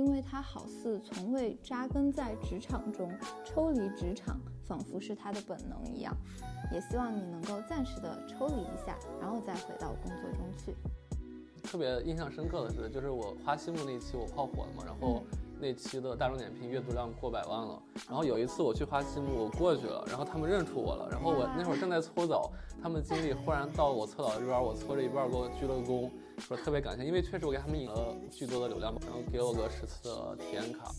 因为他好似从未扎根在职场中，抽离职场仿佛是他的本能一样。也希望你能够暂时的抽离一下，然后再回到工作中去。特别印象深刻的是，就是我花西木那期我炮火了嘛，然后那期的大众点评阅读量过百万了。然后有一次我去花西木，我过去了，然后他们认出我了。然后我那会儿正在搓澡，他们经理忽然到我搓澡这边，我搓着一半给我鞠了个躬，说特别感谢，因为确实我给他们引了巨多的流量，然后给我个十次的体验卡。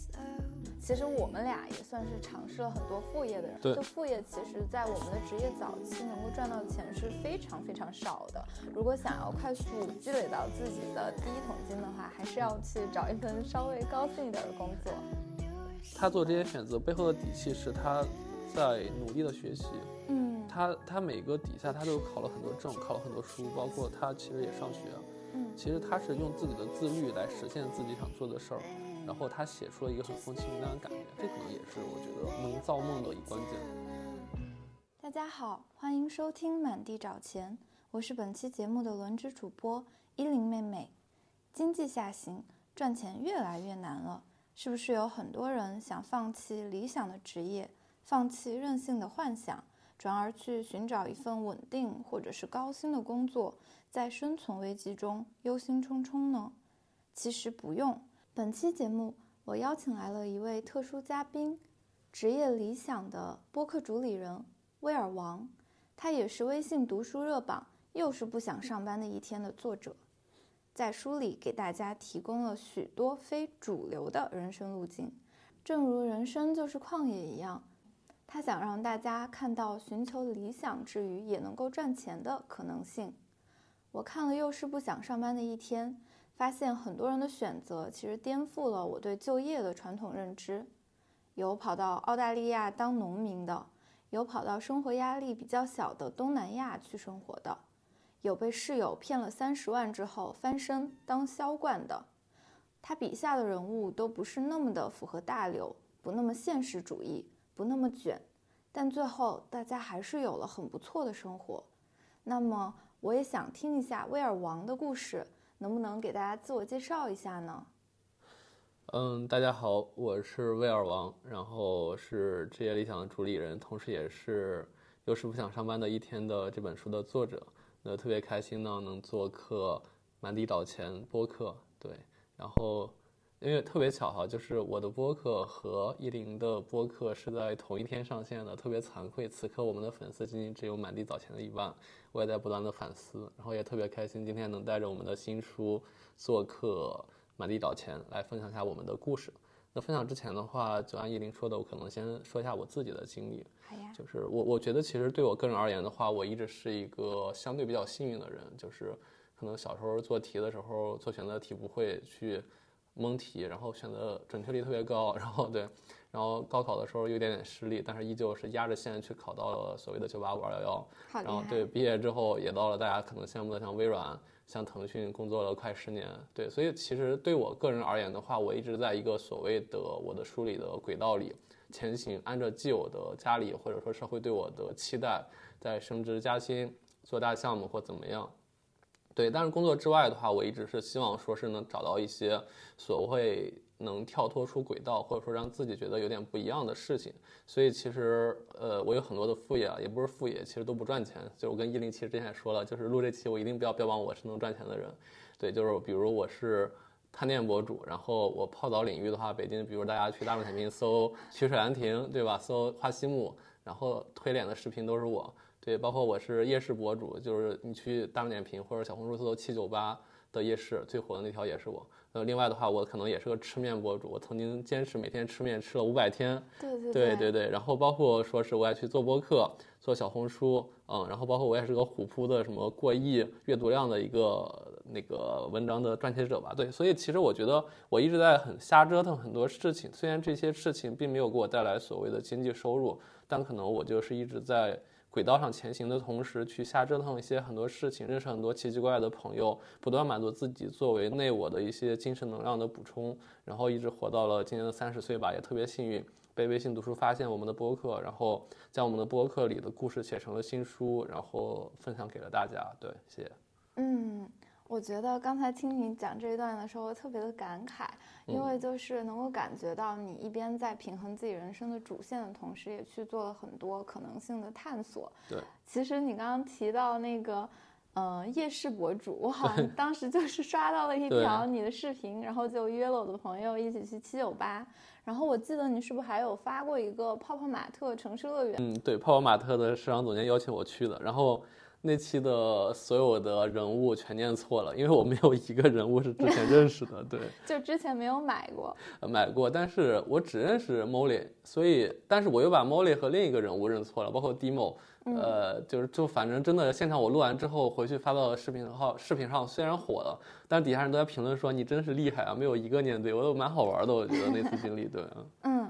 其实我们俩也算是尝试了很多副业的人。对，就副业，其实在我们的职业早期能够赚到钱是非常非常少的。如果想要快速积累到自己的第一桶金的话，还是要去找一份稍微高薪一点的工作。他做这些选择背后的底气是他在努力的学习。嗯，他他每个底下他都考了很多证，考了很多书，包括他其实也上学。嗯，其实他是用自己的自律来实现自己想做的事儿。然后他写出了一个很风轻云淡的感觉，这可能也是我觉得能造梦的一关键。大家好，欢迎收听《满地找钱》，我是本期节目的轮值主播依林妹妹。经济下行，赚钱越来越难了，是不是有很多人想放弃理想的职业，放弃任性的幻想，转而去寻找一份稳定或者是高薪的工作，在生存危机中忧心忡忡呢？其实不用。本期节目，我邀请来了一位特殊嘉宾，职业理想的播客主理人威尔王，他也是微信读书热榜《又是不想上班的一天》的作者，在书里给大家提供了许多非主流的人生路径，正如人生就是旷野一样，他想让大家看到寻求理想之余也能够赚钱的可能性。我看了《又是不想上班的一天》。发现很多人的选择其实颠覆了我对就业的传统认知，有跑到澳大利亚当农民的，有跑到生活压力比较小的东南亚去生活的，有被室友骗了三十万之后翻身当销冠的。他笔下的人物都不是那么的符合大流，不那么现实主义，不那么卷，但最后大家还是有了很不错的生活。那么我也想听一下威尔王的故事。能不能给大家自我介绍一下呢？嗯，大家好，我是威尔王，然后是职业理想的主理人，同时也是又是不想上班的一天的这本书的作者。那特别开心呢，能做客满地倒钱播客。对，然后。因为特别巧哈，就是我的播客和依林的播客是在同一天上线的，特别惭愧，此刻我们的粉丝仅仅只有满地找钱的一半。我也在不断的反思，然后也特别开心，今天能带着我们的新书做客满地找钱，来分享一下我们的故事。那分享之前的话，就按依林说的，我可能先说一下我自己的经历。好呀。就是我，我觉得其实对我个人而言的话，我一直是一个相对比较幸运的人，就是可能小时候做题的时候做选择题不会去。蒙题，然后选择准确率特别高，然后对，然后高考的时候有点点失利，但是依旧是压着线去考到了所谓的九八五二幺幺。然后对，毕业之后也到了大家可能羡慕的像微软、像腾讯工作了快十年。对，所以其实对我个人而言的话，我一直在一个所谓的我的梳理的轨道里前行，按照既有的家里或者说社会对我的期待，在升职加薪、做大项目或怎么样。对，但是工作之外的话，我一直是希望说是能找到一些所谓能跳脱出轨道，或者说让自己觉得有点不一样的事情。所以其实，呃，我有很多的副业啊，也不是副业，其实都不赚钱。就我跟一零七之前也说了，就是录这期我一定不要标榜我是能赚钱的人。对，就是比如我是探店博主，然后我泡澡领域的话，北京比如大家去大众点评搜曲水兰亭，对吧？搜花西木，然后推脸的视频都是我。对，包括我是夜市博主，就是你去大众点评或者小红书搜七九八的夜市最火的那条也是我。呃，另外的话，我可能也是个吃面博主，我曾经坚持每天吃面吃了五百天。对对对对对。然后包括说是我也去做播客，做小红书，嗯，然后包括我也是个虎扑的什么过亿阅读量的一个那个文章的撰写者吧。对，所以其实我觉得我一直在很瞎折腾很多事情，虽然这些事情并没有给我带来所谓的经济收入，但可能我就是一直在。轨道上前行的同时，去瞎折腾一些很多事情，认识很多奇奇怪怪的朋友，不断满足自己作为内我的一些精神能量的补充，然后一直活到了今年的三十岁吧，也特别幸运被微信读书发现我们的播客，然后将我们的播客里的故事写成了新书，然后分享给了大家。对，谢谢。嗯。我觉得刚才听你讲这一段的时候，特别的感慨，因为就是能够感觉到你一边在平衡自己人生的主线的同时，也去做了很多可能性的探索。对，其实你刚刚提到那个，呃，夜市博主，我好像当时就是刷到了一条你的视频，然后就约了我的朋友一起去七九八。然后我记得你是不是还有发过一个泡泡玛特城市乐园？嗯，对，泡泡玛特的市场总监邀请我去的，然后。那期的所有的人物全念错了，因为我没有一个人物是之前认识的，对，就之前没有买过，买过，但是我只认识 Molly，所以，但是我又把 Molly 和另一个人物认错了，包括 Demo，呃，就是就反正真的现场我录完之后回去发到视频号，视频上虽然火了，但底下人都在评论说你真是厉害啊，没有一个念对，我都蛮好玩的，我觉得那次经历，对，嗯。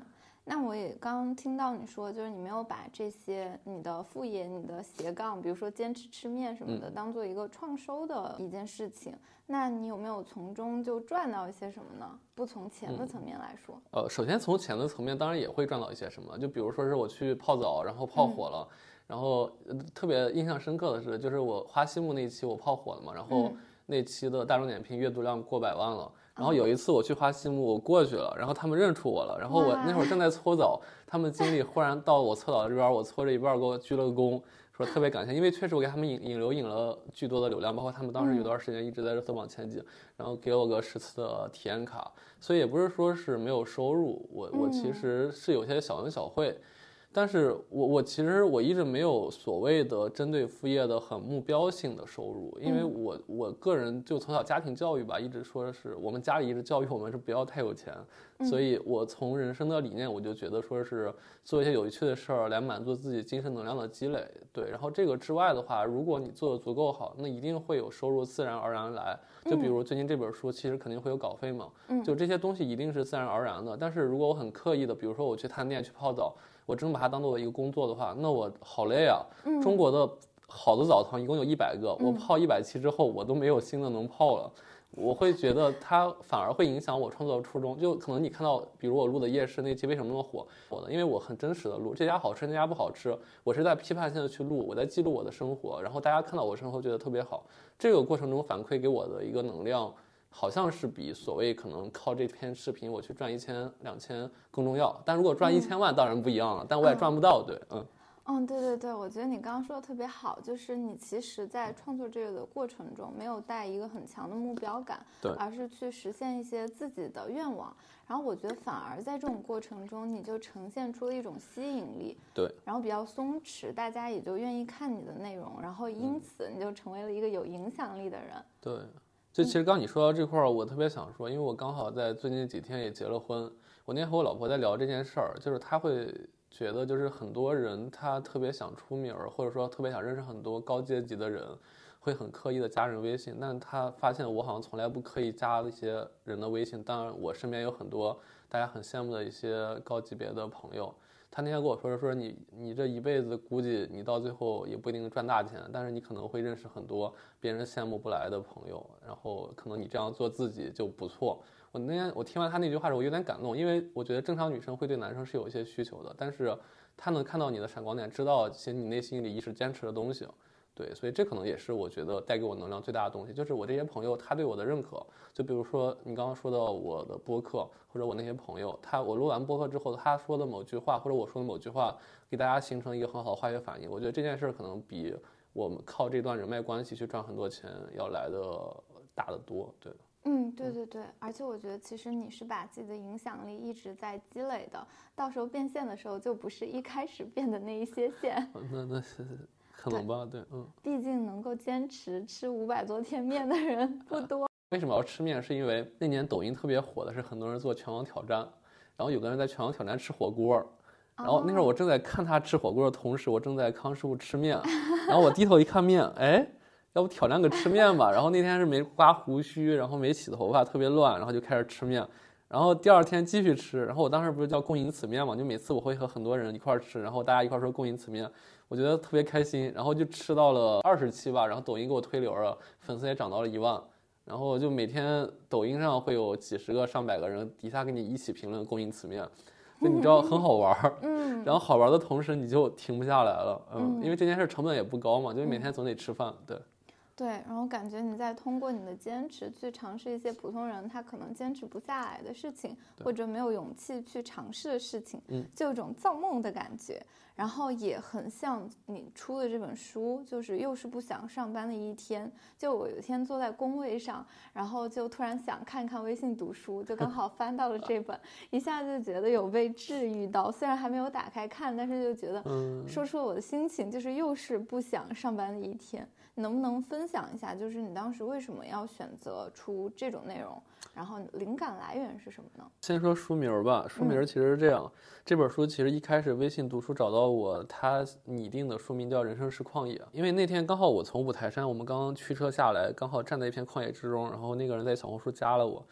那我也刚听到你说，就是你没有把这些你的副业、你的斜杠，比如说坚持吃面什么的，当做一个创收的一件事情。那你有没有从中就赚到一些什么呢？不从钱的层面来说，呃，首先从钱的层面，当然也会赚到一些什么。就比如说是我去泡澡，然后泡火了，然后特别印象深刻的是，就是我花西木那期我泡火了嘛，然后那期的大众点评阅读量过百万了。然后有一次我去花西木，我过去了，然后他们认出我了。然后我那会儿正在搓澡，他们经理忽然到我搓澡这边，我搓着一半给我鞠了个躬，说特别感谢，因为确实我给他们引引流引了巨多的流量，包括他们当时有段时间一直在热搜榜前几，然后给我个十次的体验卡，所以也不是说是没有收入，我我其实是有些小恩小惠。但是我我其实我一直没有所谓的针对副业的很目标性的收入，因为我我个人就从小家庭教育吧，一直说的是我们家里一直教育我们是不要太有钱，所以我从人生的理念我就觉得说是做一些有趣的事儿来满足自己精神能量的积累，对，然后这个之外的话，如果你做的足够好，那一定会有收入自然而然来，就比如最近这本书其实肯定会有稿费嘛，就这些东西一定是自然而然的，但是如果我很刻意的，比如说我去探店去泡澡。我真把它当做一个工作的话，那我好累啊！中国的好的澡堂一共有一百个，我泡一百期之后，我都没有新的能泡了。我会觉得它反而会影响我创作的初衷。就可能你看到，比如我录的夜市那期为什么那么火？火的，因为我很真实的录，这家好吃，那家不好吃，我是在批判性的去录，我在记录我的生活，然后大家看到我生活觉得特别好。这个过程中反馈给我的一个能量。好像是比所谓可能靠这篇视频我去赚一千两千更重要，但如果赚一千万当然不一样了，但我也赚不到，对，嗯，嗯，对对对，我觉得你刚刚说的特别好，就是你其实在创作这个的过程中没有带一个很强的目标感，对，而是去实现一些自己的愿望，然后我觉得反而在这种过程中你就呈现出了一种吸引力，对，然后比较松弛，大家也就愿意看你的内容，然后因此你就成为了一个有影响力的人，对。就其实刚你说到这块儿，我特别想说，因为我刚好在最近几天也结了婚。我那天和我老婆在聊这件事儿，就是她会觉得，就是很多人他特别想出名儿，或者说特别想认识很多高阶级的人，会很刻意的加人微信。但他发现我好像从来不刻意加一些人的微信。当然，我身边有很多大家很羡慕的一些高级别的朋友。他那天跟我说说你你这一辈子估计你到最后也不一定赚大钱，但是你可能会认识很多别人羡慕不来的朋友，然后可能你这样做自己就不错。我那天我听完他那句话时候，我有点感动，因为我觉得正常女生会对男生是有一些需求的，但是他能看到你的闪光点，知道其实你内心里一直坚持的东西。对，所以这可能也是我觉得带给我能量最大的东西，就是我这些朋友他对我的认可。就比如说你刚刚说到我的播客，或者我那些朋友，他我录完播客之后，他说的某句话，或者我说的某句话，给大家形成一个很好的化学反应。我觉得这件事可能比我们靠这段人脉关系去赚很多钱要来的大得多。对嗯，对对对，而且我觉得其实你是把自己的影响力一直在积累的，到时候变现的时候就不是一开始变的那一些线。那 那是。可能吧，对，嗯，毕竟能够坚持吃五百多天面的人不多。为什么要吃面？是因为那年抖音特别火的是很多人做全网挑战，然后有个人在全网挑战吃火锅，然后那时候我正在看他吃火锅的同时，我正在康师傅吃面，然后我低头一看面，哎，要不挑战个吃面吧？然后那天是没刮胡须，然后没洗头发，特别乱，然后就开始吃面。然后第二天继续吃，然后我当时不是叫共饮此面嘛，就每次我会和很多人一块儿吃，然后大家一块儿说共饮此面，我觉得特别开心，然后就吃到了二十期吧，然后抖音给我推流了，粉丝也涨到了一万，然后就每天抖音上会有几十个上百个人底下跟你一起评论共饮此面，就你知道很好玩儿，嗯，然后好玩的同时你就停不下来了，嗯，因为这件事成本也不高嘛，就每天总得吃饭，对。对，然后感觉你在通过你的坚持去尝试一些普通人他可能坚持不下来的事情，或者没有勇气去尝试的事情，嗯，就有种造梦的感觉。然后也很像你出的这本书，就是又是不想上班的一天。就我有一天坐在工位上，然后就突然想看看微信读书，就刚好翻到了这本，一下就觉得有被治愈到。虽然还没有打开看，但是就觉得，说出了我的心情，就是又是不想上班的一天。能不能分享一下，就是你当时为什么要选择出这种内容？然后灵感来源是什么呢？先说书名吧，书名其实是这样，这本书其实一开始微信读书找到我，他拟定的书名叫《人生是旷野》，因为那天刚好我从五台山，我们刚刚驱车下来，刚好站在一片旷野之中，然后那个人在小红书加了我，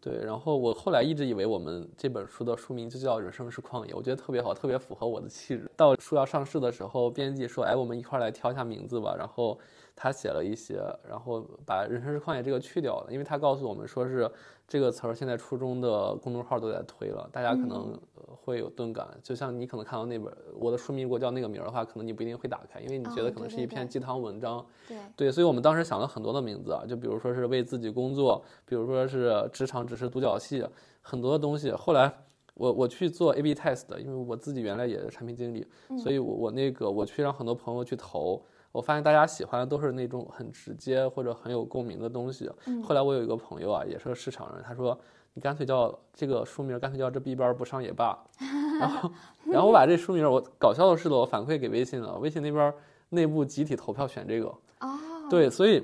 对，然后我后来一直以为我们这本书的书名就叫《人生是旷野》，我觉得特别好，特别符合我的气质。到书要上市的时候，编辑说，哎，我们一块来挑一下名字吧，然后。他写了一些，然后把“人生是旷野”这个去掉了，因为他告诉我们说是这个词儿现在初中的公众号都在推了，大家可能会有钝感。就像你可能看到那本我的书名如果叫那个名儿的话，可能你不一定会打开，因为你觉得可能是一篇鸡汤文章。对对，所以我们当时想了很多的名字啊，就比如说是为自己工作，比如说是职场只是独角戏，很多的东西。后来我我去做 A/B test，因为我自己原来也是产品经理，所以我我那个我去让很多朋友去投。我发现大家喜欢的都是那种很直接或者很有共鸣的东西。后来我有一个朋友啊，也是个市场人，他说：“你干脆叫这个书名，干脆叫这逼班不上也罢。”然后，然后我把这书名我搞笑的是的我反馈给微信了，微信那边内部集体投票选这个。哦。对，所以。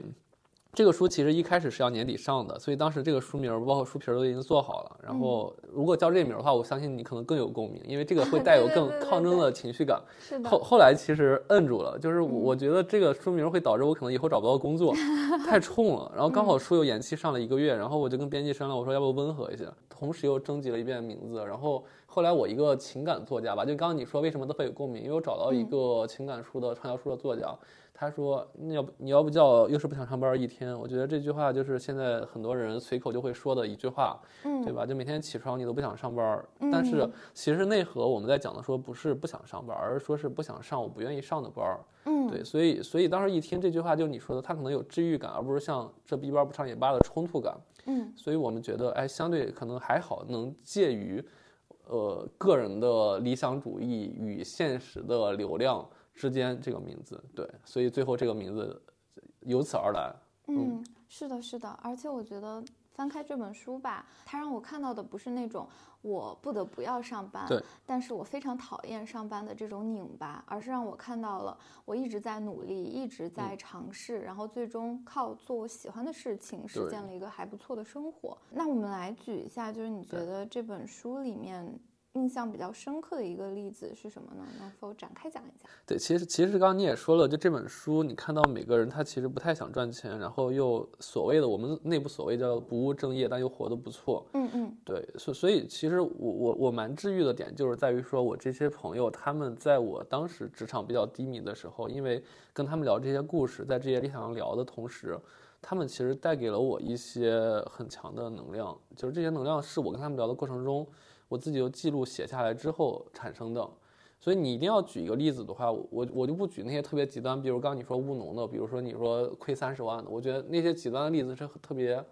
这个书其实一开始是要年底上的，所以当时这个书名包括书皮都已经做好了。然后如果叫这名的话，我相信你可能更有共鸣，因为这个会 带有更抗争的情绪感。是的。后后来其实摁住了，就是我觉得这个书名会导致我可能以后找不到工作，太冲了。然后刚好书又延期上了一个月，然后我就跟编辑商量，我说要不温和一些。同时又征集了一遍名字，然后后来我一个情感作家吧，就刚刚你说为什么都会有共鸣，因为我找到一个情感书的畅销书的作家。他说：“你要不你要不叫又是不想上班一天？我觉得这句话就是现在很多人随口就会说的一句话，嗯，对吧？就每天起床你都不想上班，但是其实内核我们在讲的说不是不想上班，而是说是不想上我不愿意上的班，嗯，对，所以所以当时一听这句话，就你说的，他可能有治愈感，而不是像这逼班不上也罢的冲突感，嗯，所以我们觉得哎，相对可能还好，能介于呃个人的理想主义与现实的流量。”之间这个名字对，所以最后这个名字由此而来。嗯，是的，是的，而且我觉得翻开这本书吧，它让我看到的不是那种我不得不要上班，对，但是我非常讨厌上班的这种拧巴，而是让我看到了我一直在努力，一直在尝试，然后最终靠做我喜欢的事情实现了一个还不错的生活。那我们来举一下，就是你觉得这本书里面。印象比较深刻的一个例子是什么呢？能否展开讲一下？对，其实其实刚刚你也说了，就这本书，你看到每个人他其实不太想赚钱，然后又所谓的我们内部所谓叫不务正业，但又活得不错。嗯嗯，对，所所以其实我我我蛮治愈的点就是在于说我这些朋友他们在我当时职场比较低迷的时候，因为跟他们聊这些故事，在这些理想聊的同时，他们其实带给了我一些很强的能量，就是这些能量是我跟他们聊的过程中。我自己又记录写下来之后产生的，所以你一定要举一个例子的话，我我就不举那些特别极端，比如刚刚你说务农的，比如说你说亏三十万的，我觉得那些极端的例子是特别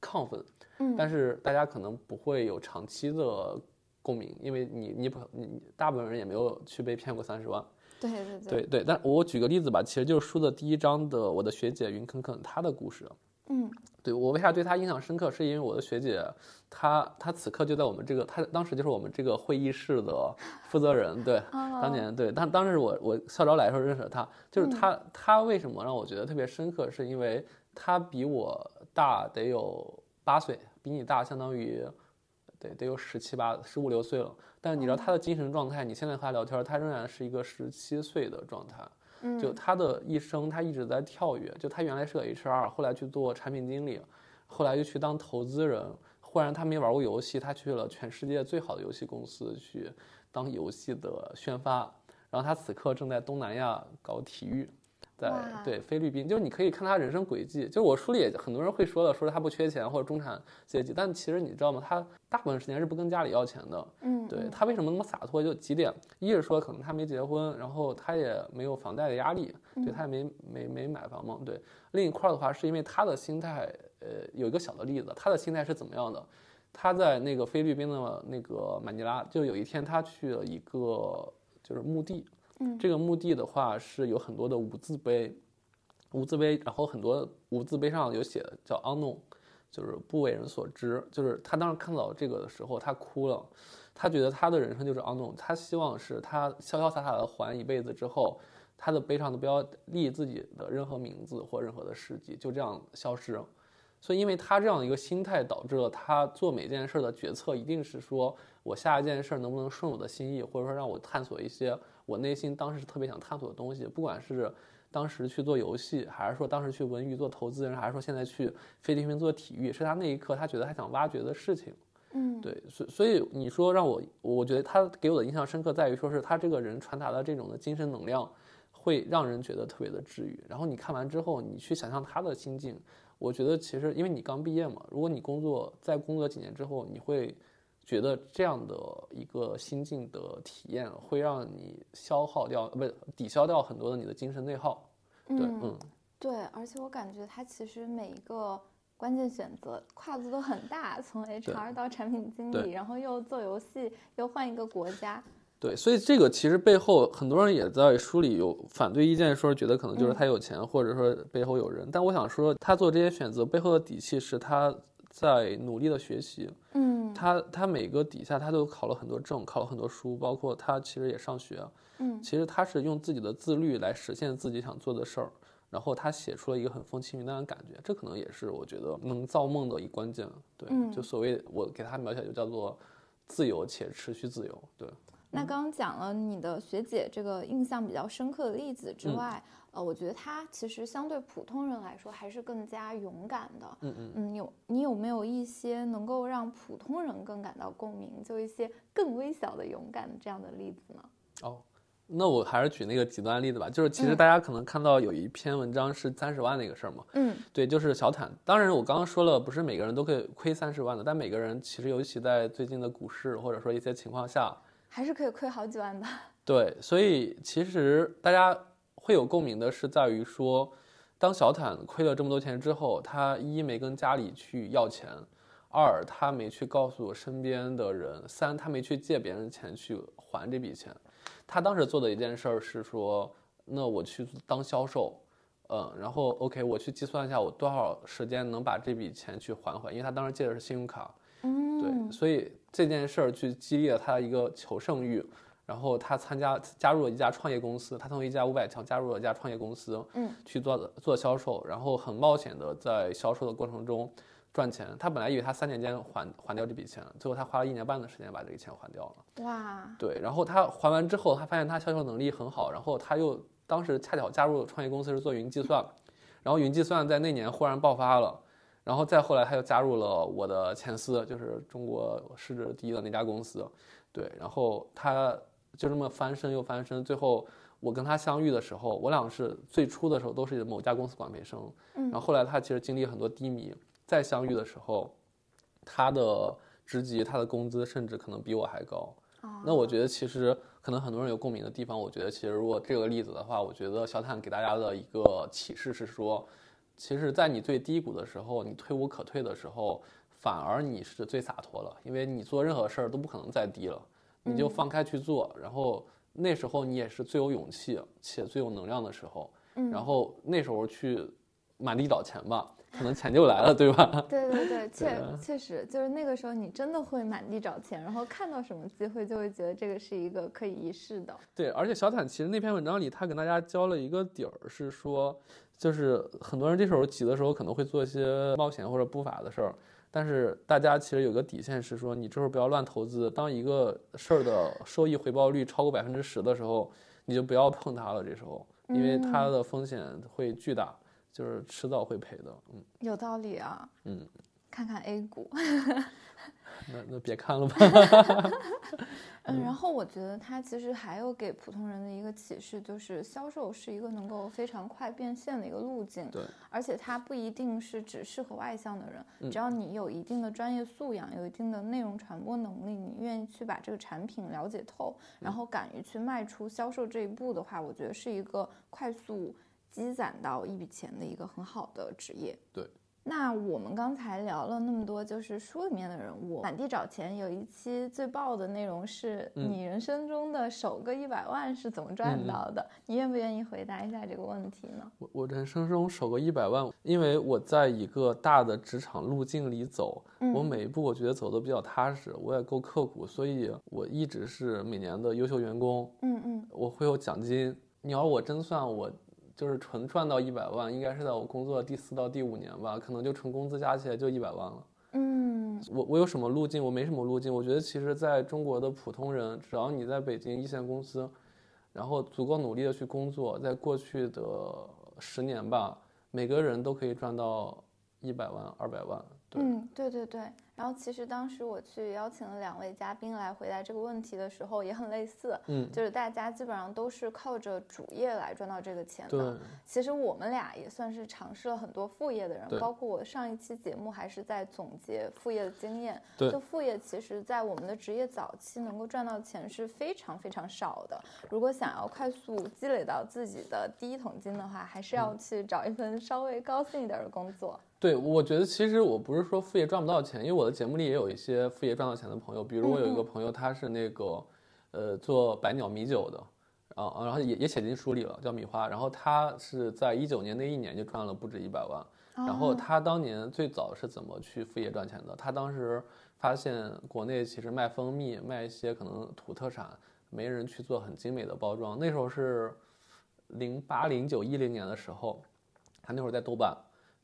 亢奋，嗯，但是大家可能不会有长期的共鸣，因为你你不你大部分人也没有去被骗过三十万，对对对。对，但我举个例子吧，其实就是书的第一章的我的学姐云肯肯她的故事。嗯，对我为啥对他印象深刻，是因为我的学姐，她她此刻就在我们这个，她当时就是我们这个会议室的负责人，对，当年对，当当时我我校招来的时候认识了她，就是她她为什么让我觉得特别深刻，是因为她比我大得有八岁，比你大相当于，对，得有十七八十五六岁了，但是你知道她的精神状态，你现在和她聊天，她仍然是一个十七岁的状态。就他的一生，他一直在跳跃。就他原来是个 HR，后来去做产品经理，后来又去当投资人。忽然他没玩过游戏，他去了全世界最好的游戏公司去当游戏的宣发。然后他此刻正在东南亚搞体育。在对菲律宾，就是你可以看他人生轨迹。就是我书里也很多人会说的，说他不缺钱或者中产阶级，但其实你知道吗？他大部分时间是不跟家里要钱的。嗯，对嗯他为什么那么洒脱？就几点，一是说可能他没结婚，然后他也没有房贷的压力，嗯对他也没没没买房嘛。对，另一块儿的话是因为他的心态，呃，有一个小的例子，他的心态是怎么样的？他在那个菲律宾的那个马尼拉，就有一天他去了一个就是墓地，这个墓地的话是有很多的无字碑，无字碑，然后很多无字碑上有写叫 unknown，就是不为人所知。就是他当时看到这个的时候，他哭了，他觉得他的人生就是 unknown，他希望是他潇潇洒洒的活完一辈子之后，他的碑上都不要立自己的任何名字或任何的事迹，就这样消失。所以，因为他这样的一个心态，导致了他做每件事儿的决策一定是说我下一件事儿能不能顺我的心意，或者说让我探索一些我内心当时特别想探索的东西，不管是当时去做游戏，还是说当时去文娱做投资人，还是说现在去菲律宾做体育，是他那一刻他觉得他想挖掘的事情。嗯，对，所所以你说让我，我觉得他给我的印象深刻在于说是他这个人传达的这种的精神能量，会让人觉得特别的治愈。然后你看完之后，你去想象他的心境，我觉得其实因为你刚毕业嘛，如果你工作再工作几年之后，你会觉得这样的一个心境的体验会让你消耗掉，呃不是抵消掉很多的你的精神内耗。对，嗯嗯，对，而且我感觉它其实每一个关键选择跨度都很大，从 HR 到产品经理，然后又做游戏，又换一个国家。对，所以这个其实背后很多人也在书里有反对意见，说觉得可能就是嗯他有钱，或者说背后有人。但我想说，他做这些选择背后的底气是他在努力的学习，嗯他他每个底下他都考了很多证，考了很多书，包括他其实也上学。嗯其实他是用自己的自律来实现自己想做的事儿，然后他写出了一个很风轻云淡的感觉，这可能也是我觉得能造梦的一关键。对，嗯就所谓我给他描写就叫做自由且持续自由。对。那刚刚讲了你的学姐这个印象比较深刻的例子之嗯外，呃，我觉得她其实相对普通人来说还是更加勇敢的。嗯嗯。嗯，有你有没有一些能够让普通人更感到共鸣，就一些更微小的勇敢这样的例子呢？哦，那我还是举那个极端例子吧，就是其实嗯大家可能看到有一篇文章是三十万那个事儿嘛，嗯对，就是小坦。当然，我刚刚说了，不是每个人都可以亏三十万的，但每个人其实尤其在最近的股市或者说一些情况下，还是可以亏好几万的。对，所以其实大家会有共鸣的是在于说，当小坦亏了这么多钱之后，他一没跟家里去要钱，二他没去告诉身边的人，三他没去借别人钱去还这笔钱。他当时做的一件事儿是说，那我去当销售，嗯，然后 OK，我去计算一下我多少时间能把这笔钱去还回，因为他当时借的是信用卡，嗯，对，所以这件事儿去激励了他一个求胜欲，然后他参加加入了一家创业公司，他从一家五百强加入了一家创业公司，嗯，去做做销售，然后很冒险的在销售的过程中赚钱。他本来以为他三年间还还掉这笔钱，最后他花了一年半的时间把这个钱还掉了。哇，对，然后他还完之后，他发现他销售能力很好，然后他又当时恰巧加入创业公司是做云计算，然后云计算在那年忽然爆发了，然后再后来他又加入了我的前司，就是中国市值第一的那家公司，对，然后他就这么翻身又翻身，最后我跟他相遇的时候，我俩是最初的时候都是某家公司管培生，嗯然后后来他其实经历很多低迷，再相遇的时候，他的职级、他的工资甚至可能比我还高。那我觉得其实可能很多人有共鸣的地方，我觉得其实如果这个例子的话，我觉得小坦给大家的一个启示是说，其实，在你最低谷的时候，你退无可退的时候，反而你是最洒脱了，因为你做任何事儿都不可能再低了，你就放开去做，然后那时候你也是最有勇气且最有能量的时候，然后那时候去满地找钱吧，可能钱就来了，对吧？对对对，确啊确实就是那个时候，你真的会满地找钱，然后看到什么机会，就会觉得这个是一个可以一试的。对，而且小坦其实那篇文章里，他给大家教了一个底儿，是说，就是很多人这时候急的时候可能会做一些冒险或者不法的事儿，但是大家其实有个底线是说，你这时候不要乱投资。当一个事儿的收益回报率超过百分之十的时候，你就不要碰它了。这时候，因为它的风险会巨大，就是迟早会赔的。嗯有道理啊，嗯，看看 A 股，那那别看了吧。嗯，然后我觉得它其实还有给普通人的一个启示，就是销售是一个能够非常快变现的一个路径。对，而且它不一定是只适合外向的人，嗯只要你有一定的专业素养，有一定的内容传播能力，你愿意去把这个产品了解透，然后敢于去迈出销售这一步的话，我觉得是一个快速积攒到一笔钱的一个很好的职业。对。那我们刚才聊了那么多，就是书里面的人物。满地找钱有一期最爆的内容是嗯你人生中的首个一百万是怎么赚到的？你愿不愿意回答一下这个问题呢？我我人生中首个一百万，因为我在一个大的职场路径里走，嗯我每一步我觉得走的比较踏实，我也够刻苦，所以我一直是每年的优秀员工，嗯嗯我会有奖金。你要我真算我。就是纯赚到一百万，应该是在我工作第四到第五年吧，可能就纯工资加起来就一百万了。嗯我我有什么路径？我没什么路径。我觉得其实，在中国的普通人，只要你在北京一线公司，然后足够努力的去工作，在过去的十年吧，每个人都可以赚到一百万、二百万。对，嗯，对对对。然后其实当时我去邀请了两位嘉宾来回答这个问题的时候，也很类似，嗯，就是大家基本上都是靠着主业来赚到这个钱的。其实我们俩也算是尝试了很多副业的人，包括我上一期节目还是在总结副业的经验。对就副业其实，在我们的职业早期能够赚到钱是非常非常少的。如果想要快速积累到自己的第一桶金的话，还是嗯要去找一份稍微高薪一点的工作。对，我觉得其实我不是说副业赚不到钱，因为我的节目里也有一些副业赚到钱的朋友，比如我有一个朋友，他是那个，呃，做百鸟米酒的，啊，然后也也写进书里了，叫米花，然后他是在一九年那一年就赚了不止一百万，然后他当年最早是怎么去副业赚钱的？他当时发现国内其实卖蜂蜜、卖一些可能土特产，没人去做很精美的包装。那时候是零八、零九、一零年的时候，他那会儿在豆瓣，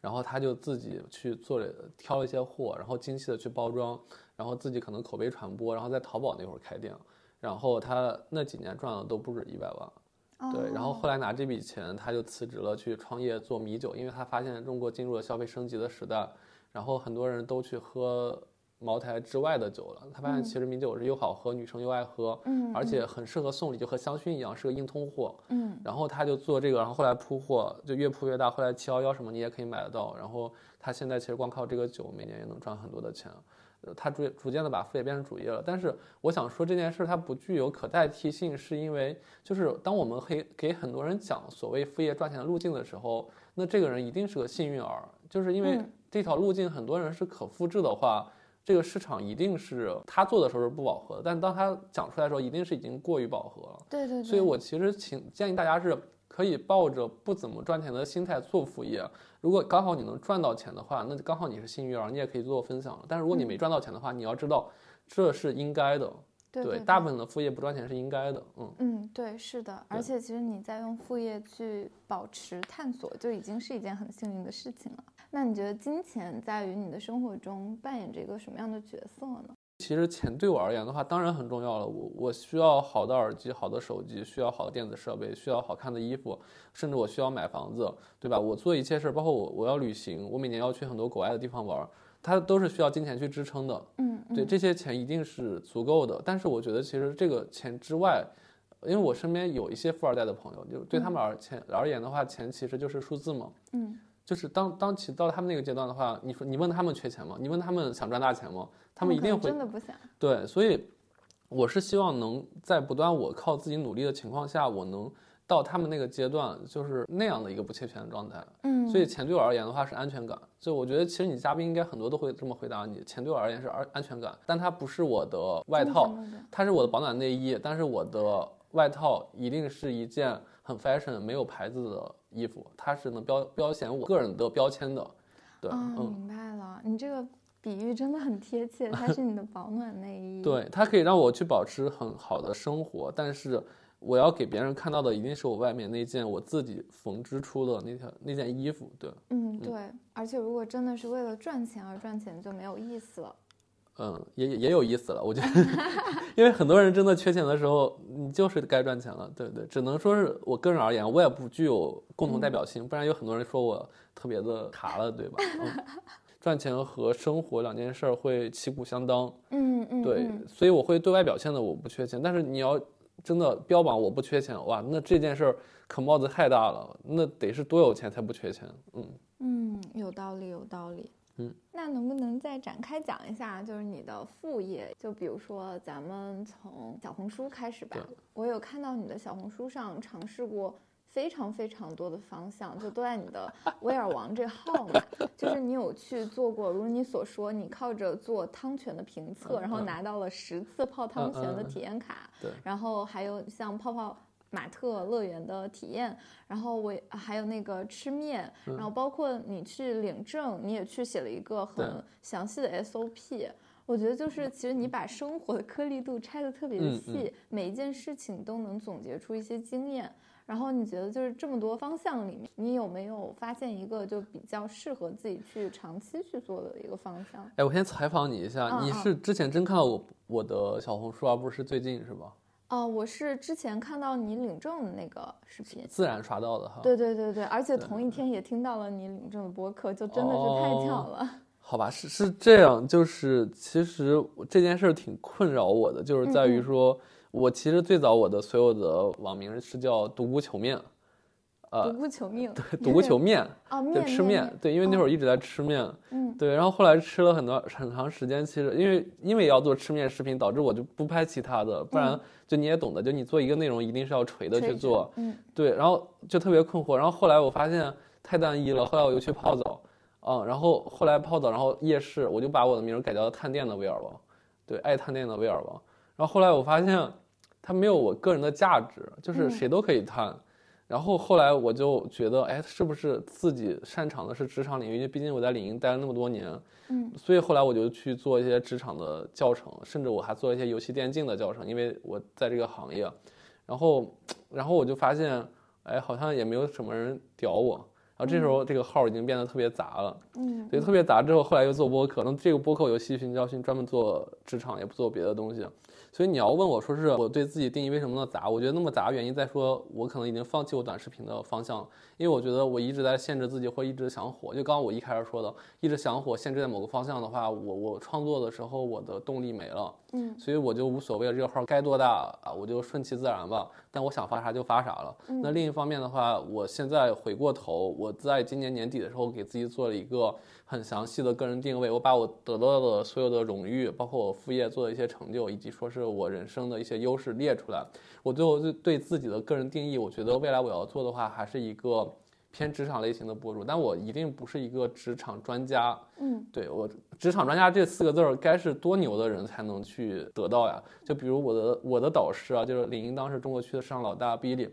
然后他就自己去做了挑了一些货，然后精细的去包装，然后自己可能口碑传播，然后在淘宝那会儿开店，然后他那几年赚的都不止一百万。对，然后后来拿这笔钱，他就辞职了，去创业做米酒，因为他发现中国进入了消费升级的时代，然后很多人都去喝茅台之外的酒了。他发现其实米酒是又好喝，女生又爱喝，嗯，而且很适合送礼，就和香薰一样，是个硬通货。嗯然后他就做这个，然后后来铺货就越铺越大，后来七幺幺什么你也可以买得到。然后他现在其实光靠这个酒，每年也能赚很多的钱。呃他逐逐渐的把副业变成主业了。但是我想说这件事它不具有可代替性，是因为就是当我们给给很多人讲所谓副业赚钱的路径的时候，那这个人一定是个幸运儿，就是因为嗯这条路径很多人是可复制的话。这个市场一定是他做的时候是不饱和的，但当他讲出来的时候，一定是已经过于饱和了。对对对。所以我其实请建议大家是可以抱着不怎么赚钱的心态做副业。如果刚好你能赚到钱的话，那刚好你是幸运儿，你也可以做分享了。但是如果你没赚到钱的话，你要知道这是应该的。对对大部分的副业不赚钱是应该的。嗯，嗯，对，是的，而且其实你在用副业去保持探索，就已经是一件很幸运的事情了。那你觉得金钱在于你的生活中扮演着一个什么样的角色呢？其实钱对我而言的话，当然很重要了。我我需要好的耳机、好的手机，需要好的电子设备，需要好看的衣服，甚至我需要买房子，对吧？我做一切事儿，包括我我要旅行，我每年要去很多国外的地方玩儿，它都是需要金钱去支撑的。嗯，对，嗯这些钱一定是足够的。但是我觉得，其实这个钱之外，因为我身边有一些富二代的朋友，就对他们而钱而言的话，钱其实就是数字嘛。嗯，就是当当其到他们那个阶段的话，你说你问他们缺钱吗？你问他们想赚大钱吗？他们一定会真的不想。对，所以我是希望能在不断我靠自己努力的情况下，我能到他们那个阶段，就是那样的一个不缺钱的状态。嗯，所以钱对我而言的话是安全感，就我觉得其实你嘉宾应该很多都会这么回答你，钱对我而言是安安全感，但它不是我的外套，它是我的保暖内衣，但是我的外套一定是一件很 fashion 没有牌子的衣服，它是能标标显我个人的标签的，对，啊，嗯。明白了，你这个比喻真的很贴切，它 是你的保暖内衣。，对，它可以让我去保持很好的生活，但是我要给别人看到的一定是我外面那件我自己缝织出的那条那件衣服。对，嗯，对，而且如果真的是为了赚钱而赚钱，就没有意思了。嗯，也也也有意思了，我觉得，因为很多人真的缺钱的时候，你就是该赚钱了。对对，只能说是我个人而言，我也不具有共同代表性，不然有很多人说我特别的 卡了，对吧？嗯。赚钱和生活两件事儿会旗鼓相当。嗯嗯，对，嗯所以我会对外表现的我不缺钱，但是你要真的标榜我不缺钱，哇，那这件事儿可帽子太大了，那得是多有钱才不缺钱？嗯，嗯，有道理，有道理。嗯，那能不能再展开讲一下，就是你的副业？就比如说，咱们从小红书开始吧。我有看到你的小红书上尝试过非常非常多的方向，就都在你的 威尔王这号嘛。就是你有去做过，如你所说，你靠着做汤泉的评测，嗯然后嗯拿到了十次泡汤泉的体验卡。对然后还有像泡泡玛特乐园的体验，然后我还有那个吃面，然后包括你去领证，你也去写了一个很详细的 SOP。我觉得就是，其实你把生活的颗粒度拆得特别细，每一件事情都能总结出一些经验。然后你觉得就是这么多方向里面，你有没有发现一个就比较适合自己去长期去做的一个方向？哎，我先采访你一下，你是之前真看到我我的小红书，而不是最近是吧？哦、我是之前看到你领证的那个视频，自然刷到的哈。对对对对，而且同一天也听到了你领证的播客，就真的是太巧了。好吧，是是这样，就是其实这件事儿挺困扰我的，就是在于嗯嗯说，我其实最早我的所有的网名是叫独孤求面，呃独孤求命，对 独孤求面，哦，就面吃面，对，因为那会儿一直在吃面，嗯对，然后后来吃了很多很长时间，其实因为因为要做吃面视频，导致我就不拍其他的，不然就你也懂的，就你做一个内容一定是要锤的去做，嗯对，然后就特别困惑，然后后来我发现太单一了，后来我又去泡澡，嗯，然后后来泡澡，然后夜市，我就把我的名儿改叫探店的威尔王，对，爱探店的威尔王，然后后来我发现它没有我个人的价值，就是嗯谁都可以探。然后后来我就觉得，哎，是不是自己擅长的是职场领域？因为毕竟我在领英待了那么多年，嗯所以后来我就去做一些职场的教程，甚至我还做了一些游戏电竞的教程，因为我在这个行业。然后，然后我就发现，哎，好像也没有什么人屌我。然后这时候这个号已经变得特别杂了，嗯对，特别杂。之后后来又做播客，那这个播客我有细训教训，专门做职场，也不做别的东西。所以你要问我说是我对自己定义为什么那么杂？我觉得那么杂原因在说，我可能已经放弃我短视频的方向了，因为我觉得我一直在限制自己，或一直想火。就刚刚我一开始说的，一直想火，限制在某个方向的话，我我创作的时候我的动力没了，嗯所以我就无所谓了，这个号该多大啊，我就顺其自然吧。但我想发啥就发啥了。那另一方面的话，我现在回过头，我在今年年底的时候给自己做了一个很详细的个人定位，我把我得到的所有的荣誉，包括我副业做的一些成就，以及说是我人生的一些优势列出来。我最后就对自己的个人定义，我觉得未来我要做的话，还是一个偏职场类型的博主，但我一定不是一个职场专家。嗯对我“职场专家”这四个字儿，该是多牛的人才能去得到呀？就比如我的我的导师啊，就是领英当时中国区的市场老大 Billy，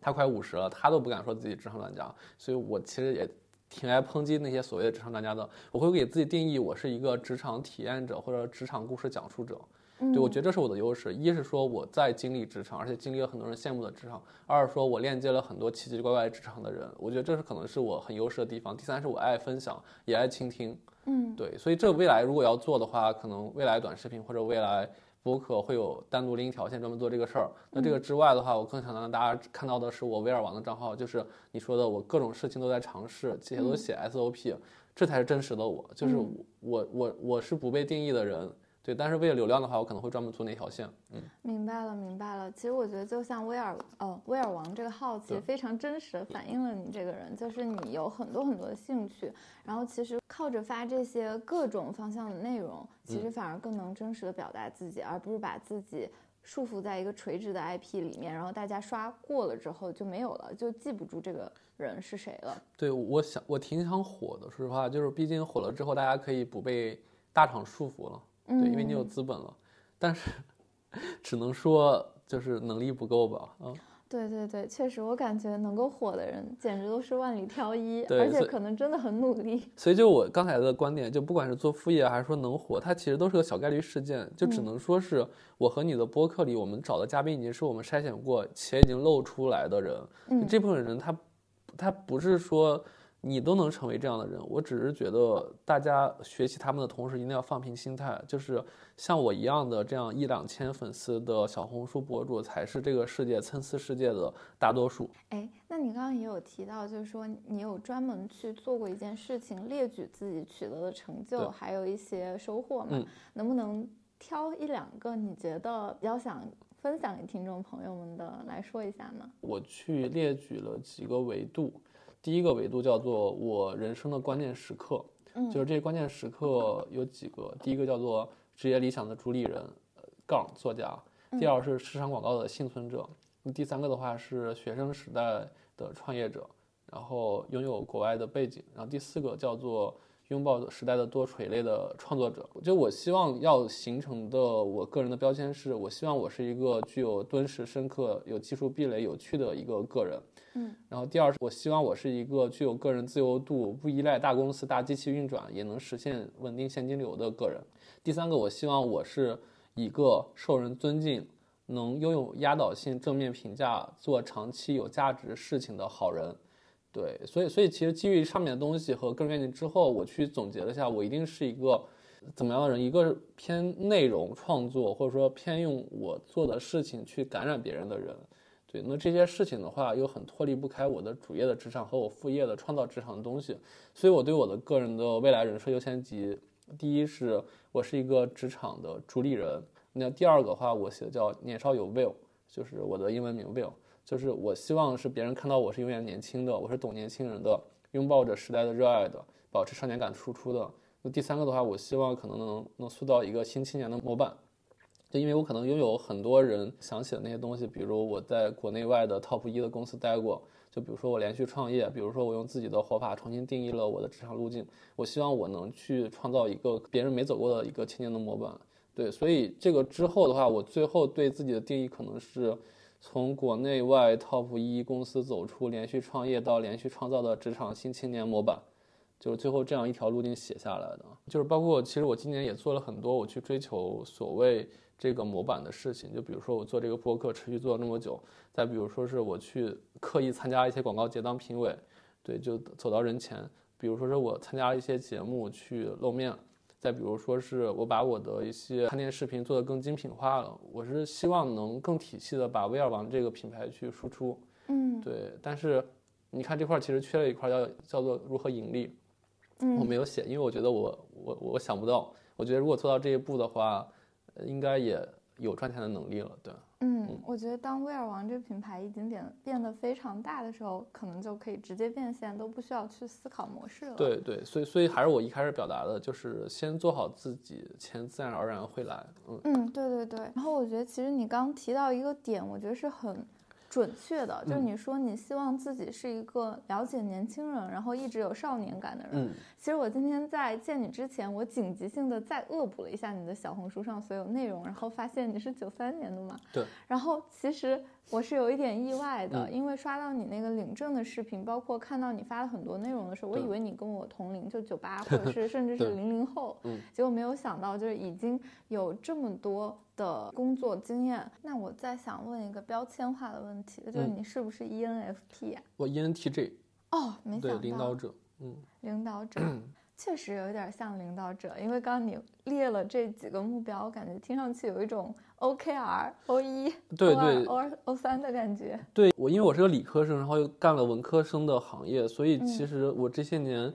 他快五十了，他都不敢说自己职场专家，所以我其实也挺爱抨击那些所谓的职场专家的。我会给自己定义，我是一个职场体验者或者职场故事讲述者。嗯，对，我觉得这是我的优势。一是说我在经历职场，而且经历了很多人羡慕的职场；二是说我链接了很多奇奇怪怪职场的人，我觉得这是可能是我很优势的地方。第三是我爱分享，也爱倾听。嗯对，所以这未来如果要做的话，可能未来短视频或者未来播客会有单独另一条线专门做这个事儿。那这个之外的话，我更想让大家看到的是我威尔王的账号，就是你说的我各种事情都在尝试，这些都写 SOP，、这才是真实的我，就是我我我我是不被定义的人。对，但是为了流量的话，我可能会专门做那条线。嗯，明白了，明白了。其实我觉得，就像威尔，呃，威尔王这个号，其实非常真实的反映了你这个人，就是你有很多很多的兴趣，然后其实靠着发这些各种方向的内容，其嗯实反而更能真实的表达自己，而不是把自己束缚在一个垂直的 IP 里面，然后大家刷过了之后就没有了，就记不住这个人是谁了。对，我想我挺想火的，说实话，就是毕竟火了之后，大家可以不被大厂束缚了。对，因为你有嗯。资本了，但是只能说就是能力不够吧，啊，对对对，确实，我感觉能够火的人简直都是万里挑一，而且可能真的很努力。所以就我刚才的观点，就不管是做副业还是说能火，它其实都是个小概率事件，就只嗯。能说是我和你的播客里，我们找的嘉宾已经是我们筛选过且已经露出来的人，嗯。这部分人他他不是说你都能成为这样的人。我只是觉得大家学习他们的同时，一定要放平心态，就是像我一样的这样一两千粉丝的小红书博主，才是这个世界参差世界的大多数。哎，那你刚刚也有提到，就是说你有专门去做过一件事情，列举自己取得的成就，还有一些收获嘛？能不能挑一两个你觉得比较想？分享给听众朋友们的来说一下呢？我去列举了几个维度，第一个维度叫做我人生的关键时刻，嗯，就是这些关键时刻有几个，第一个叫做职业理想的主理人，杠作家，第二是市场广告的幸存者，第三个的话是学生时代的创业者，然后拥有国外的背景，然后第四个叫做。拥抱时代的多垂类的创作者，就我希望要形成的我个人的标签是，我希望我是一个具有敦实、深刻、有技术壁垒、有趣的一个个人。嗯，然后第二是，我希望我是一个具有个人自由度、不依赖大公司、大机器运转，也能实现稳定现金流的个人。第三个，我希望我是一个受人尊敬、能拥有压倒性正面评价、做长期有价值事情的好人。对，所以所以其实基于上面的东西和个人愿景之后，我去总结了一下，我一定是一个怎么样的人？一个偏内容创作，或者说偏用我做的事情去感染别人的人。对，那这些事情的话，又很脱离不开我的主业的职场和我副业的创造职场的东西。所以我对我的个人的未来人设优先级，第一是我是一个职场的主理人。那第二个话，我写的叫年少有 will，就是我的英文名 will。就是我希望是别人看到我是永远年轻的，我是懂年轻人的，拥抱着时代的热爱的，保持少年感输出的。那第三个的话，我希望可能能能塑造一个新青年的模板，就因为我可能拥有很多人想起的那些东西，比如我在国内外的 top 一的公司待过，就比如说我连续创业，比如说我用自己的活法重新定义了我的职场路径。我希望我能去创造一个别人没走过的一个青年的模板。对，所以这个之后的话，我最后对自己的定义可能是。从国内外 top 一公司走出，连续创业到连续创造的职场新青年模板，就是最后这样一条路径写下来的。就是包括其实我今年也做了很多我去追求所谓这个模板的事情。就比如说我做这个播客持续做了那么久，再比如说是我去刻意参加一些广告节当评委，对，就走到人前。比如说是我参加一些节目去露面。再比如说，是我把我的一些探店视频做得更精品化了。我是希望能更体系的把威尔王这个品牌去输出。嗯，对。但是你看这块其实缺了一块，叫叫做如何盈利。嗯，我没有写，因为我觉得我我我想不到。我觉得如果做到这一步的话，应该也有赚钱的能力了，对。嗯，我觉得当威尔王这个品牌已经变变得非常大的时候，可能就可以直接变现，都不需要去思考模式了。对对，所以所以还是我一开始表达的，就是先做好自己，钱自然而然会来。嗯嗯，对对对。然后我觉得其实你刚提到一个点，我觉得是很。准确的，就是你说你希望自己是一个了解年轻人，然后一直有少年感的人。嗯，其实我今天在见你之前，我紧急性的再恶补了一下你的小红书上所有内容，然后发现你是九三年的嘛。对。然后其实我是有一点意外的，因为刷到你那个领证的视频，包括看到你发了很多内容的时候，我以为你跟我同龄，就九八或者是 甚至是零零后。嗯。结果没有想到，就是已经有这么多。的工作经验，那我再想问一个标签化的问题，就是你是不是 ENFP 啊？我 ENTJ。哦，没想到。对，领导者，嗯，领导者 确实有点像领导者，因为刚刚你列了这几个目标，我感觉听上去有一种 OKR、O 一、对对 O 二、三的感觉。对我，因为我是个理科生，然后又干了文科生的行业，所以其实我这些年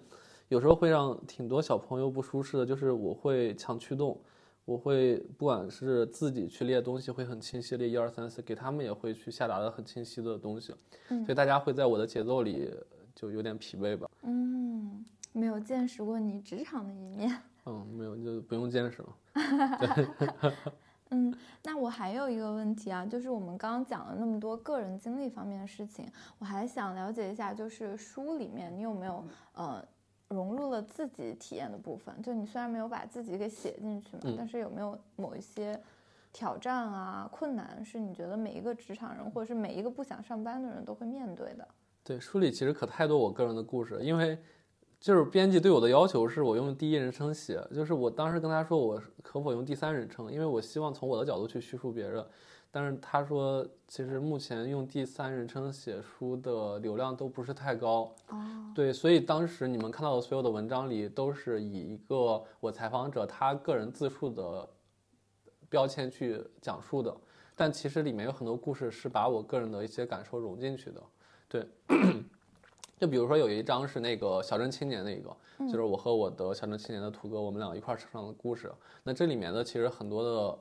有时候会让挺多小朋友不舒适的，就是我会强驱动。我会不管是自己去列东西，会很清晰列一二三四，给他们也会去下达的很清晰的东西，所以大家会在我的节奏里就有点疲惫吧。嗯，没有见识过你职场的一面。嗯，没有就不用见识了。嗯，那我还有一个问题啊，就是我们刚刚讲了那么多个人经历方面的事情，我还想了解一下，就是书里面你有没有呃。融入了自己体验的部分，就你虽然没有把自己给写进去嘛，但是有没有某一些挑战啊、困难，是你觉得每一个职场人或者是每一个不想上班的人都会面对的？对，书里其实可太多我个人的故事，因为就是编辑对我的要求是我用第一人称写，就是我当时跟他说我可否用第三人称，因为我希望从我的角度去叙述别人。但是他说，其实目前用第三人称写书的流量都不是太高。哦，对，所以当时你们看到的所有的文章里，都是以一个我采访者他个人自述的标签去讲述的。但其实里面有很多故事是把我个人的一些感受融进去的。对，就比如说有一张是那个小镇青年那个，就是我和我的小镇青年的图哥，我们俩一块儿成长的故事。那这里面的其实很多的。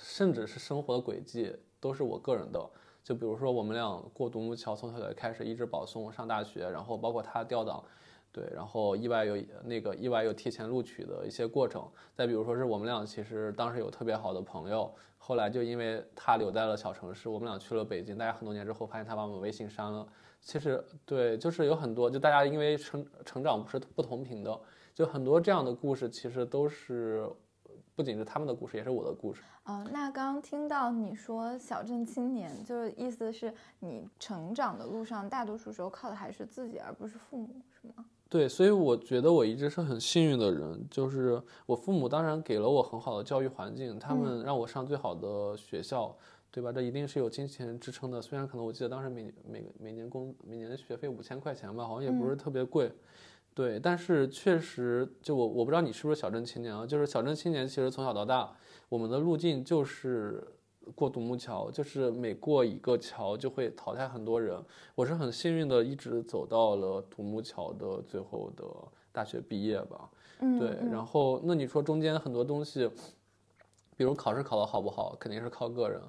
甚至是生活的轨迹都是我个人的，就比如说我们俩过独木桥，从小学开始一直保送上大学，然后包括他调档，对，然后意外有那个意外有提前录取的一些过程。再比如说是我们俩其实当时有特别好的朋友，后来就因为他留在了小城市，我们俩去了北京，大家很多年之后发现他把我们微信删了。其实对，就是有很多就大家因为成成长不是不同频的，就很多这样的故事其实都是。不仅是他们的故事，也是我的故事。哦，那刚刚听到你说小镇青年，就是意思是你成长的路上，大多数时候靠的还是自己，而不是父母，是吗？对，所以我觉得我一直是很幸运的人，就是我父母当然给了我很好的教育环境，他们让我上最好的学校，对吧？这一定是有金钱支撑的。虽然可能我记得当时每每每年工每年的学费五千块钱吧，好像也不是特别贵。对，但是确实，就我我不知道你是不是小镇青年啊？就是小镇青年，其实从小到大，我们的路径就是过独木桥，就是每过一个桥就会淘汰很多人。我是很幸运的，一直走到了独木桥的最后的大学毕业吧。嗯，对。然后，那你说中间很多东西，比如考试考得好不好，肯定是靠个人。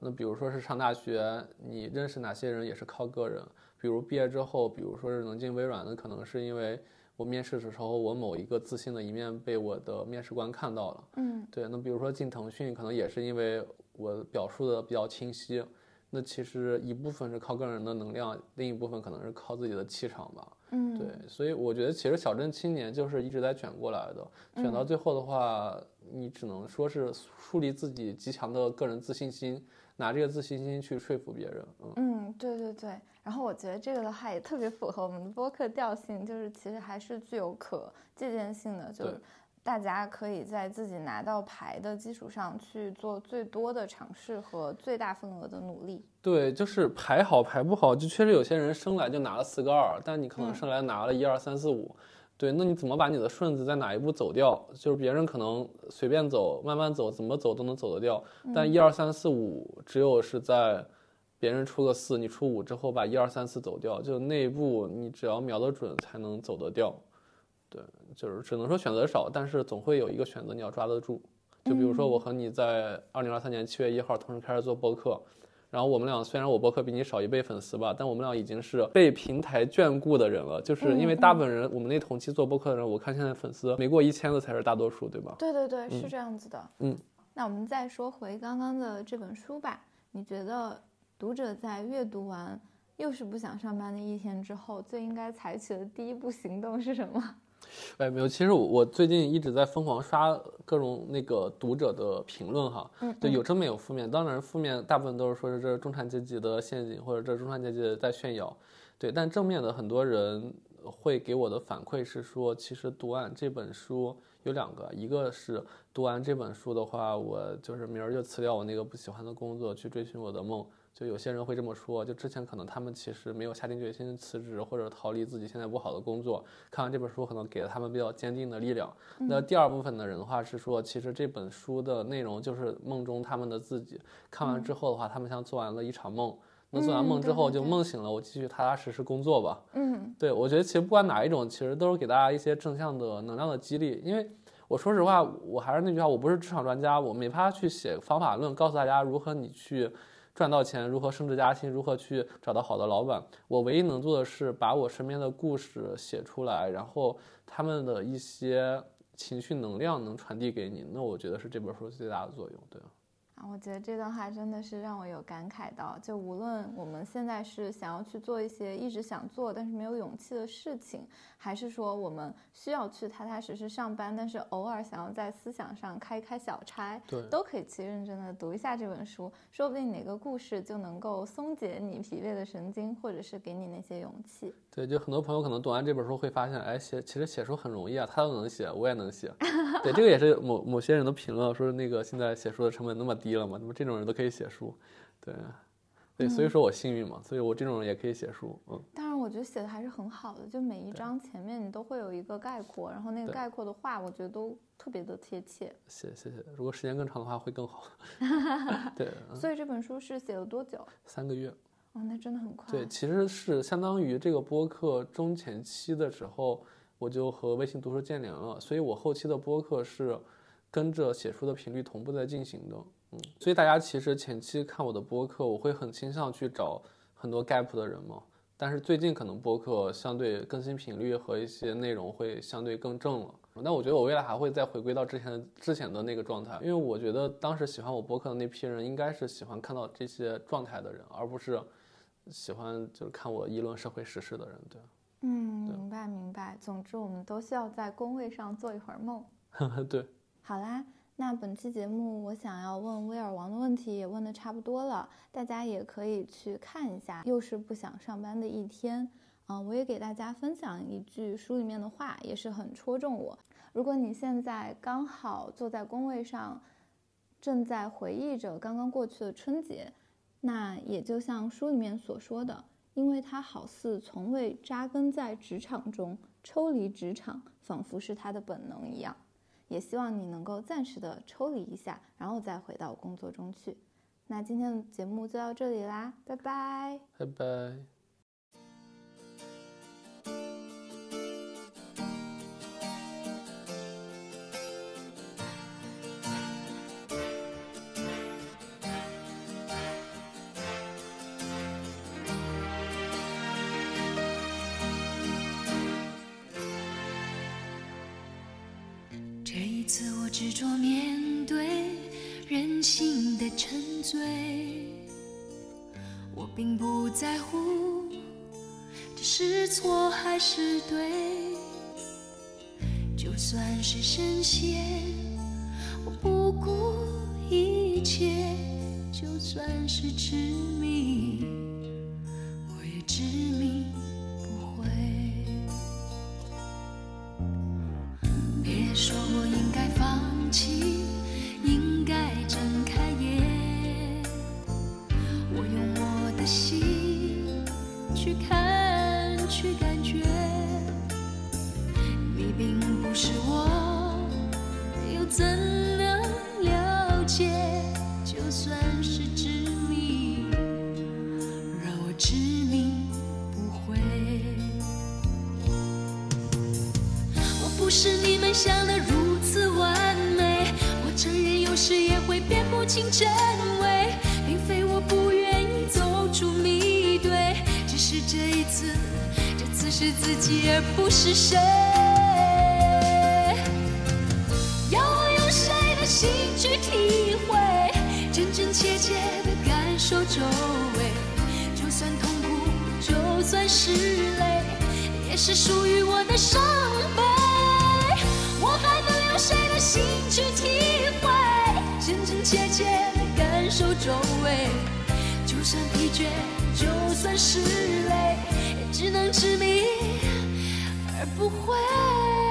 那比如说是上大学，你认识哪些人也是靠个人。比如毕业之后，比如说是能进微软的，可能是因为我面试的时候，我某一个自信的一面被我的面试官看到了。嗯，对。那比如说进腾讯，可能也是因为我表述的比较清晰。那其实一部分是靠个人的能量，另一部分可能是靠自己的气场吧。嗯，对。所以我觉得，其实小镇青年就是一直在卷过来的。卷到最后的话，你只能说是树立自己极强的个人自信心。拿这个自信心去说服别人，嗯，对对对。然后我觉得这个的话也特别符合我们的播客调性，就是其实还是具有可借鉴性的，就是大家可以在自己拿到牌的基础上去做最多的尝试和最大份额的努力。对，就是牌好牌不好，就确实有些人生来就拿了四个二，但你可能生来拿了一二三四五。对，那你怎么把你的顺子在哪一步走掉？就是别人可能随便走、慢慢走，怎么走都能走得掉。但一二三四五，只有是在别人出个四，你出五之后，把一二三四走掉，就那一步你只要瞄得准，才能走得掉。对，就是只能说选择少，但是总会有一个选择你要抓得住。就比如说我和你在二零二三年七月一号同时开始做播客。然后我们俩虽然我博客比你少一倍粉丝吧，但我们俩已经是被平台眷顾的人了。就是因为大部分人，我们那同期做博客的人，我看现在粉丝没过一千的才是大多数，对吧？对对对，是这样子的。嗯，那我们再说回刚刚的这本书吧。你觉得读者在阅读完《又是不想上班的一天》之后，最应该采取的第一步行动是什么？哎，没有，其实我我最近一直在疯狂刷各种那个读者的评论哈，嗯，就有正面有负面，当然负面大部分都是说是这是中产阶级的陷阱，或者这是中产阶级在炫耀，对，但正面的很多人会给我的反馈是说，其实读完这本书有两个，一个是读完这本书的话，我就是明儿就辞掉我那个不喜欢的工作，去追寻我的梦。就有些人会这么说，就之前可能他们其实没有下定决心辞职或者逃离自己现在不好的工作，看完这本书可能给了他们比较坚定的力量。那第二部分的人的话是说，其实这本书的内容就是梦中他们的自己，看完之后的话，他们像做完了一场梦，那做完梦之后就梦醒了，我继续踏踏实实工作吧。嗯，对，我觉得其实不管哪一种，其实都是给大家一些正向的能量的激励。因为我说实话，我还是那句话，我不是职场专家，我没法去写方法论，告诉大家如何你去。赚到钱，如何升职加薪，如何去找到好的老板？我唯一能做的是把我身边的故事写出来，然后他们的一些情绪能量能传递给你，那我觉得是这本书最大的作用。对。我觉得这段话真的是让我有感慨到，就无论我们现在是想要去做一些一直想做但是没有勇气的事情，还是说我们需要去踏踏实实上班，但是偶尔想要在思想上开一开小差，对，都可以去认真的读一下这本书，说不定哪个故事就能够松解你疲惫的神经，或者是给你那些勇气。对，就很多朋友可能读完这本书会发现，哎，写其实写书很容易啊，他都能写，我也能写。对，这个也是某某些人的评论，说那个现在写书的成本那么低了嘛，那么这种人都可以写书，对，对，所以说我幸运嘛，所以我这种人也可以写书，嗯。当然，我觉得写的还是很好的，就每一章前面你都会有一个概括，然后那个概括的话，我觉得都特别的贴切。谢谢谢，如果时间更长的话会更好。对。所以这本书是写了多久？三个月。哦，那真的很快。对，其实是相当于这个播客中前期的时候，我就和微信读书建联了，所以我后期的播客是跟着写书的频率同步在进行的。嗯，所以大家其实前期看我的播客，我会很倾向去找很多 gap 的人嘛。但是最近可能播客相对更新频率和一些内容会相对更正了。那我觉得我未来还会再回归到之前之前的那个状态，因为我觉得当时喜欢我播客的那批人，应该是喜欢看到这些状态的人，而不是。喜欢就是看我议论社会时事的人，对，嗯，明白明白。总之，我们都需要在工位上做一会儿梦。对，好啦，那本期节目我想要问威尔王的问题也问的差不多了，大家也可以去看一下。又是不想上班的一天，嗯，我也给大家分享一句书里面的话，也是很戳中我。如果你现在刚好坐在工位上，正在回忆着刚刚过去的春节。那也就像书里面所说的，因为他好似从未扎根在职场中，抽离职场仿佛是他的本能一样。也希望你能够暂时的抽离一下，然后再回到工作中去。那今天的节目就到这里啦，拜拜，拜拜。执着面对任性的沉醉，我并不在乎这是错还是对，就算是深陷，我不顾一切；就算是痴迷，不是谁。要我用谁的心去体会，真真切切的感受周围，就算痛苦，就算是泪，也是属于我的伤悲。我还能用谁的心去体会，真真切切的感受周围？就算疲倦，就算是累，也只能执迷而不会。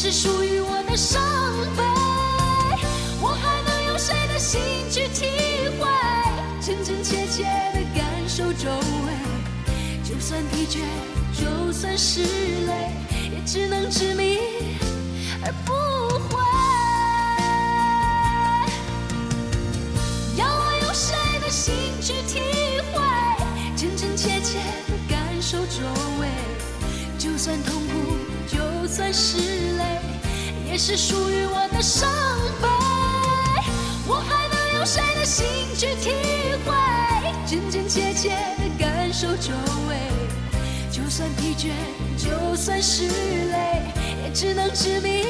是属于我的伤悲。我还能用谁的心去体会，真真切切的感受周围，就算疲倦，就算是累，也只能执迷而不是属于我的伤悲。我还能用谁的心去体会，真真切切的感受周围，就算疲倦，就算是累，也只能执迷。